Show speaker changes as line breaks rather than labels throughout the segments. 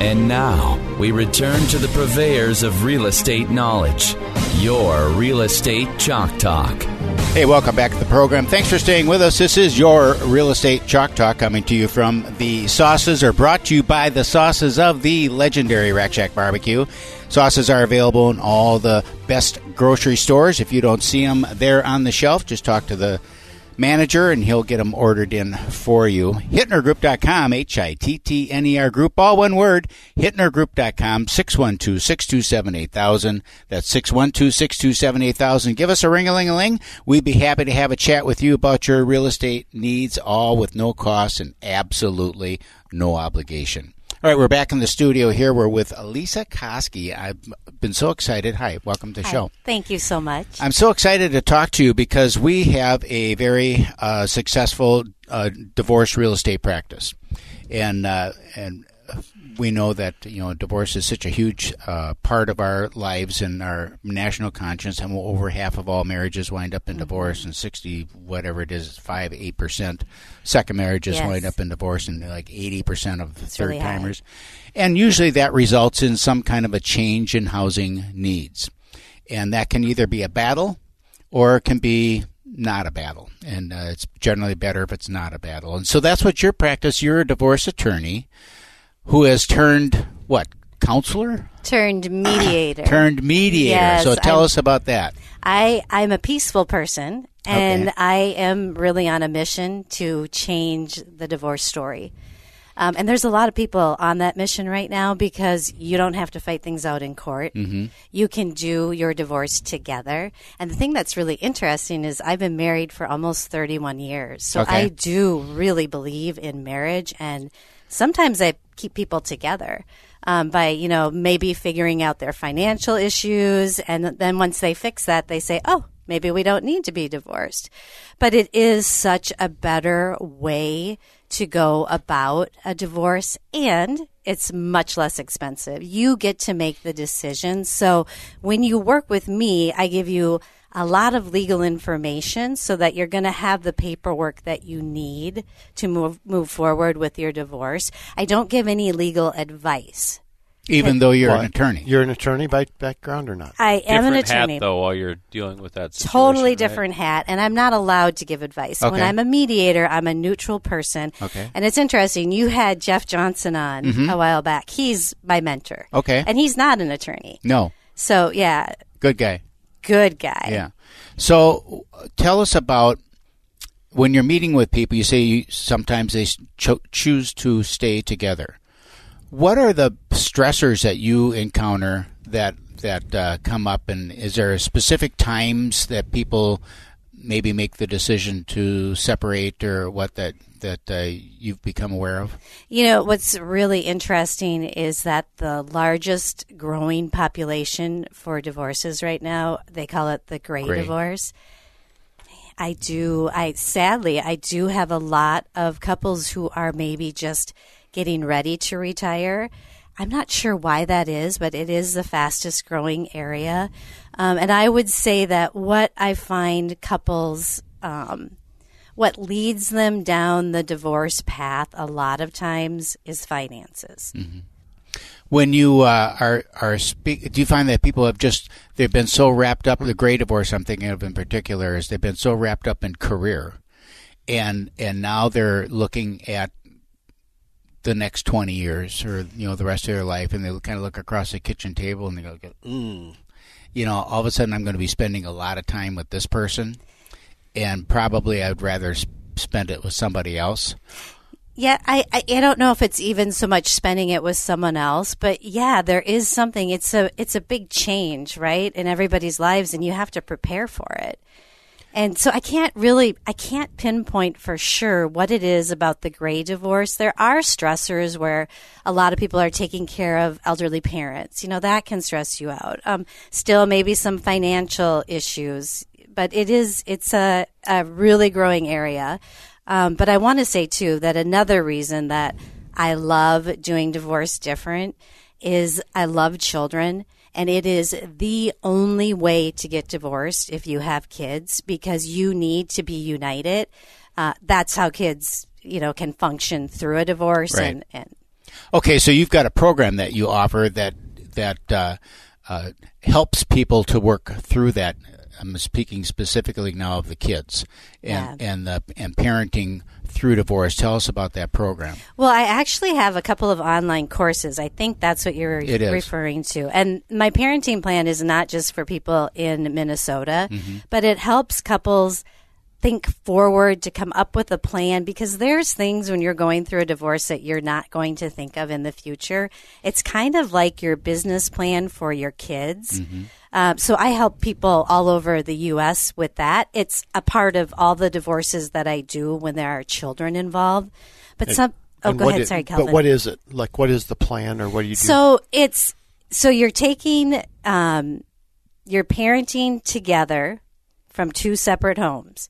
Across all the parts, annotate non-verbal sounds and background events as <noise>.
And now we return to the purveyors of real estate knowledge, your Real Estate Chalk Talk.
Hey, welcome back to the program. Thanks for staying with us. This is your Real Estate Chalk Talk coming to you from the sauces, or brought to you by the sauces of the legendary Rack Shack Barbecue. Sauces are available in all the best grocery stores. If you don't see them there on the shelf, just talk to the manager and he'll get them ordered in for you. HittnerGroup.com, H I T T N E R Group, all one word. HittnerGroup.com, 612 627 8000. That's 612 627 8000. Give us a ring a ling a ling. We'd be happy to have a chat with you about your real estate needs, all with no cost and absolutely no obligation. All right, we're back in the studio here. We're with Lesa Koski. I've been so excited. Hi, welcome to the
Hi.
show.
Thank you so much.
I'm so excited to talk to you because we have a very uh, successful uh, divorce real estate practice, and uh, and we know that you know divorce is such a huge uh, part of our lives and our national conscience, and over half of all marriages wind up in divorce, and sixty whatever it is, five eight percent second marriages
Yes.
wind up in divorce, and like eighty percent of
It's
third
really high.
timers, and usually that results in some kind of a change in housing needs. And that can either be a battle or it can be not a battle. And uh, it's generally better if it's not a battle. And so that's what your practice you're a divorce attorney who has turned what counselor
Turned mediator. <coughs>
turned mediator
Yes,
so tell
I'm-
us about that
I I'm a peaceful person, and
Okay.
I am really on a mission to change the divorce story. Um, and there's a lot of people on that mission right now because you don't have to fight things out in court. Mm-hmm. You can do your divorce together. And the thing that's really interesting is I've been married for almost 31 years. So
Okay.
I do really believe in marriage. And sometimes I keep people together um, by, you know, maybe figuring out their financial issues. And then once they fix that, they say, oh, maybe we don't need to be divorced. But it is such a better way to go about a divorce and it's much less expensive. You get to make the decision. So when you work with me, I give you a lot of legal information so that you're going to have the paperwork that you need to move move forward with your divorce. I don't give any legal advice.
even though you're an attorney
You're an attorney by background or not?
I am an attorney.
hat though while you're dealing with that situation,
totally
right?
different hat and i'm not allowed to give advice when i'm a mediator i'm a neutral person
Okay.
and it's interesting you had jeff johnson on mm-hmm. a while back he's my mentor
Okay.
and he's not an attorney
no
so yeah
good guy
good guy
Yeah. So tell us about when you're meeting with people, you say you, sometimes they cho- choose to stay together. What are the stressors that you encounter that that uh, come up, and is there specific times that people maybe make the decision to separate, or what that that uh, you've become aware of?
You know, what's really interesting is that the largest growing population for divorces right now, they call it the gray,
Gray.
divorce. I do, I sadly, I do have a lot of couples who are maybe just getting ready to retire. I'm not sure why that is, but it is the fastest growing area. Um, and I would say that what I find couples, um, what leads them down the divorce path a lot of times is finances.
When you uh, are are speak, do you find that people have just they've been so wrapped up the great divorce I'm thinking of in particular is they've been so wrapped up in career, and and now they're looking at the next twenty years or you know the rest of their life, and they kind of look across the kitchen table and they go, ooh, mm. you know, all of a sudden I'm going to be spending a lot of time with this person, and probably I'd rather spend it with somebody else.
Yeah, I, I I don't know if it's even so much spending it with someone else, but yeah, there is something. It's a it's a big change, right, in everybody's lives, and you have to prepare for it. And so I can't really, I can't pinpoint for sure what it is about the gray divorce. There are stressors where a lot of people are taking care of elderly parents. You know, that can stress you out. Um, still, maybe some financial issues, but it is, it's a, a really growing area. Um, but I want to say too that another reason that I love doing divorce different is I love children and it is the only way to get divorced if you have kids because you need to be united. Uh, that's how kids, you know, can function through a divorce.
Right.
And, and
okay, so you've got a program that you offer that that uh, uh, helps people to work through that. I'm speaking specifically now of the kids and
Yeah.
and the and parenting through divorce. Tell us about that program.
Well, I actually have a couple of online courses. I think that's what you're referring to. And my parenting plan is not just for people in Minnesota,
Mm-hmm.
but it helps couples think forward to come up with a plan because there's things when you're going through a divorce that you're not going to think of in the future. It's kind of like your business plan for your kids. Um, so I help people all over the U.S. with that. It's a part of all the divorces that I do when there are children involved. But some, oh, go ahead.
i-
Sorry, Calvin.
But what is it? Like, what is the plan, or what do you do?
So it's so you're taking um, you're parenting together from two separate homes.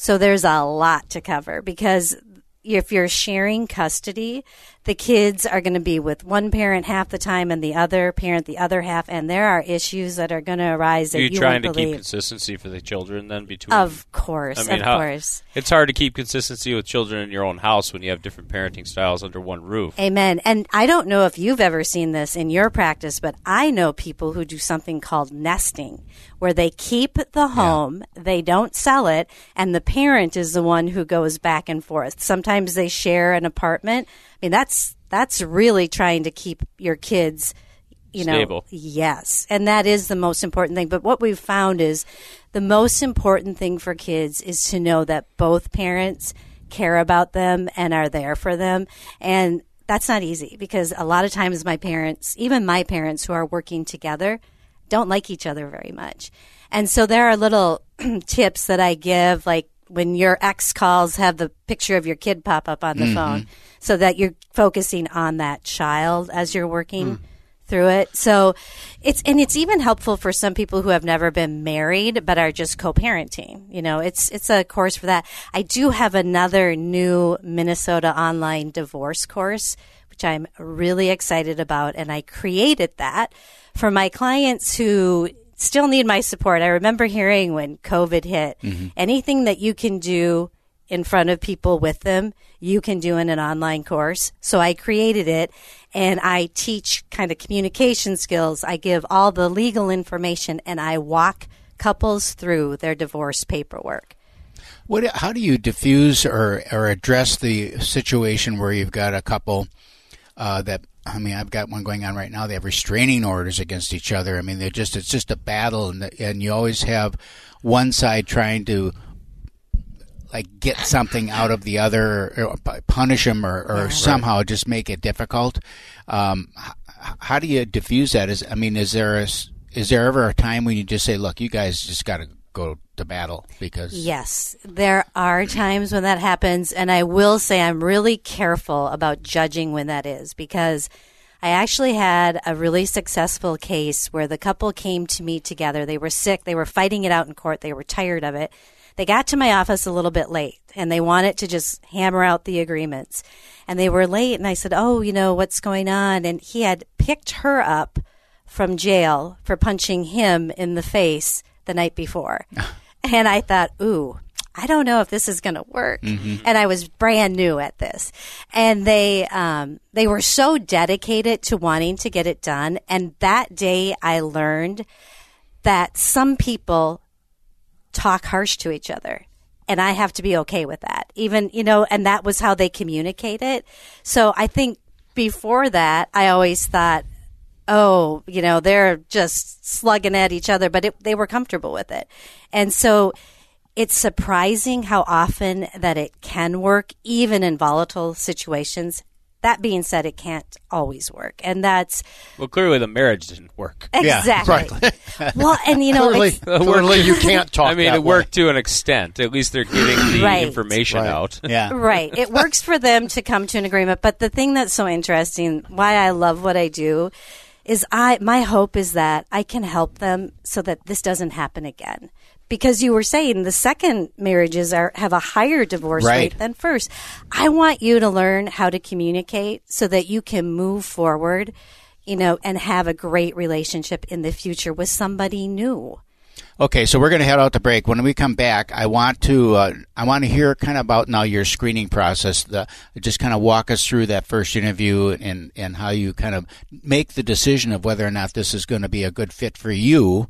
So there's a lot to cover because if you're sharing custody, the kids are going to be with one parent half the time and the other parent the other half, and there are issues that are going to arise that
Are you,
you
trying to
won't
keep consistency for the children then between?
Of course,
I mean,
of
how,
course.
It's hard to keep consistency with children in your own house when you have different parenting styles under one roof.
Amen. And I don't know if you've ever seen this in your practice, but I know people who do something called nesting, where they keep the home, they don't sell it, and the parent is the one who goes back and forth. Sometimes they share an apartment. I mean, that's that's really trying to keep your kids you know
Stable.
yes. And that is the most important thing. But what we've found is the most important thing for kids is to know that both parents care about them and are there for them. And that's not easy because a lot of times my parents even my parents who are working together don't like each other very much. And so there are little <clears throat> tips that i give like when your ex calls have the picture of your kid pop up on the mm-hmm. phone so that you're focusing on that child as you're working hmm. through it. So it's and it's even helpful for some people who have never been married but are just co-parenting. You know, it's it's a course for that. I do have another new Minnesota online divorce course which I'm really excited about and I created that for my clients who still need my support. I remember hearing when COVID hit, anything that you can do in front of people with them, you can do in an online course. So I created it and I teach kind of communication skills. I give all the legal information and I walk couples through their divorce paperwork.
What? How do you diffuse or or address the situation where you've got a couple uh, that? I mean, I've got one going on right now. They have restraining orders against each other. I mean, they're just it's just a battle, and and you always have one side trying to like get something out of the other, or punish them, or, or somehow just make it difficult. Um, h- how do you diffuse that? Is I mean, is there a is there ever a time when you just say, "Look, you guys just got to go to battle"? Because
Yes, there are times when that happens, and I will say I'm really careful about judging when that is because I actually had a really successful case where the couple came to me together. They were sick, they were fighting it out in court, they were tired of it. They got to my office a little bit late and they wanted to just hammer out the agreements. And they were late, and I said, Oh, you know, what's going on? And he had picked her up from jail for punching him in the face the night before. <laughs> and I thought, ooh, I don't know if this is going to work. And I was brand new at this. And they, um, they were so dedicated to wanting to get it done. And that day I learned that some people talk harsh to each other. And I have to be okay with that. Even, you know, and that was how they communicate it. So I think before that, I always thought, oh, you know, they're just slugging at each other, but it, they were comfortable with it. And so it's surprising how often that it can work, even in volatile situations. That being said, it can't always work, and that's
Well, clearly the marriage didn't work. <laughs>
exactly <laughs> well. And you know,
Clearly,
it's- <laughs>
clearly you can't talk.
I mean,
that
it
way.
worked to an extent. At least they're getting the <coughs>
Right.
information
Right.
out.
Yeah.
right. It works for them to come to an agreement. But the thing that's so interesting, why I love what I do, is I my hope is that I can help them so that this doesn't happen again. Because you were saying the second marriages are have a higher divorce
Right.
rate than first. I want you to learn how to communicate so that you can move forward, you know, and have a great relationship in the future with somebody new.
Okay, so we're going to head out to break. When we come back, I want to uh, I want to hear kind of about now your screening process. The, just kind of walk us through that first interview and and how you kind of make the decision of whether or not this is going to be a good fit for you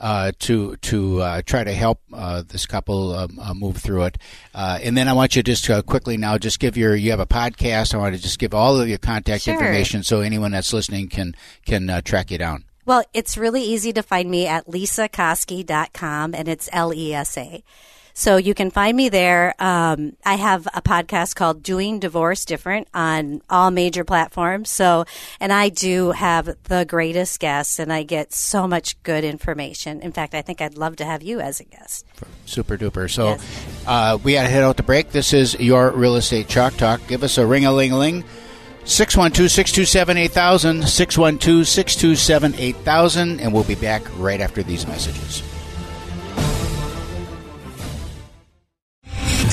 uh, to to uh, try to help uh, this couple um, uh, move through it. Uh, and then I want you just to quickly now just give your you have a podcast. I want to just give all of your contact
Sure.
information so anyone that's listening can can uh, track you down.
Well, it's really easy to find me at lesakoski.com and it's L E S A. So you can find me there. Um, I have a podcast called Doing Divorce Different on all major platforms. So, and I do have the greatest guests and I get so much good information. In fact, I think I'd love to have you as a guest.
Super duper. So
Yes.
uh, we got to head out to break. This is your real estate chalk talk. Give us a ring a ling a ling. 612 627 8000, 612 627 8000, and we'll be back right after these messages.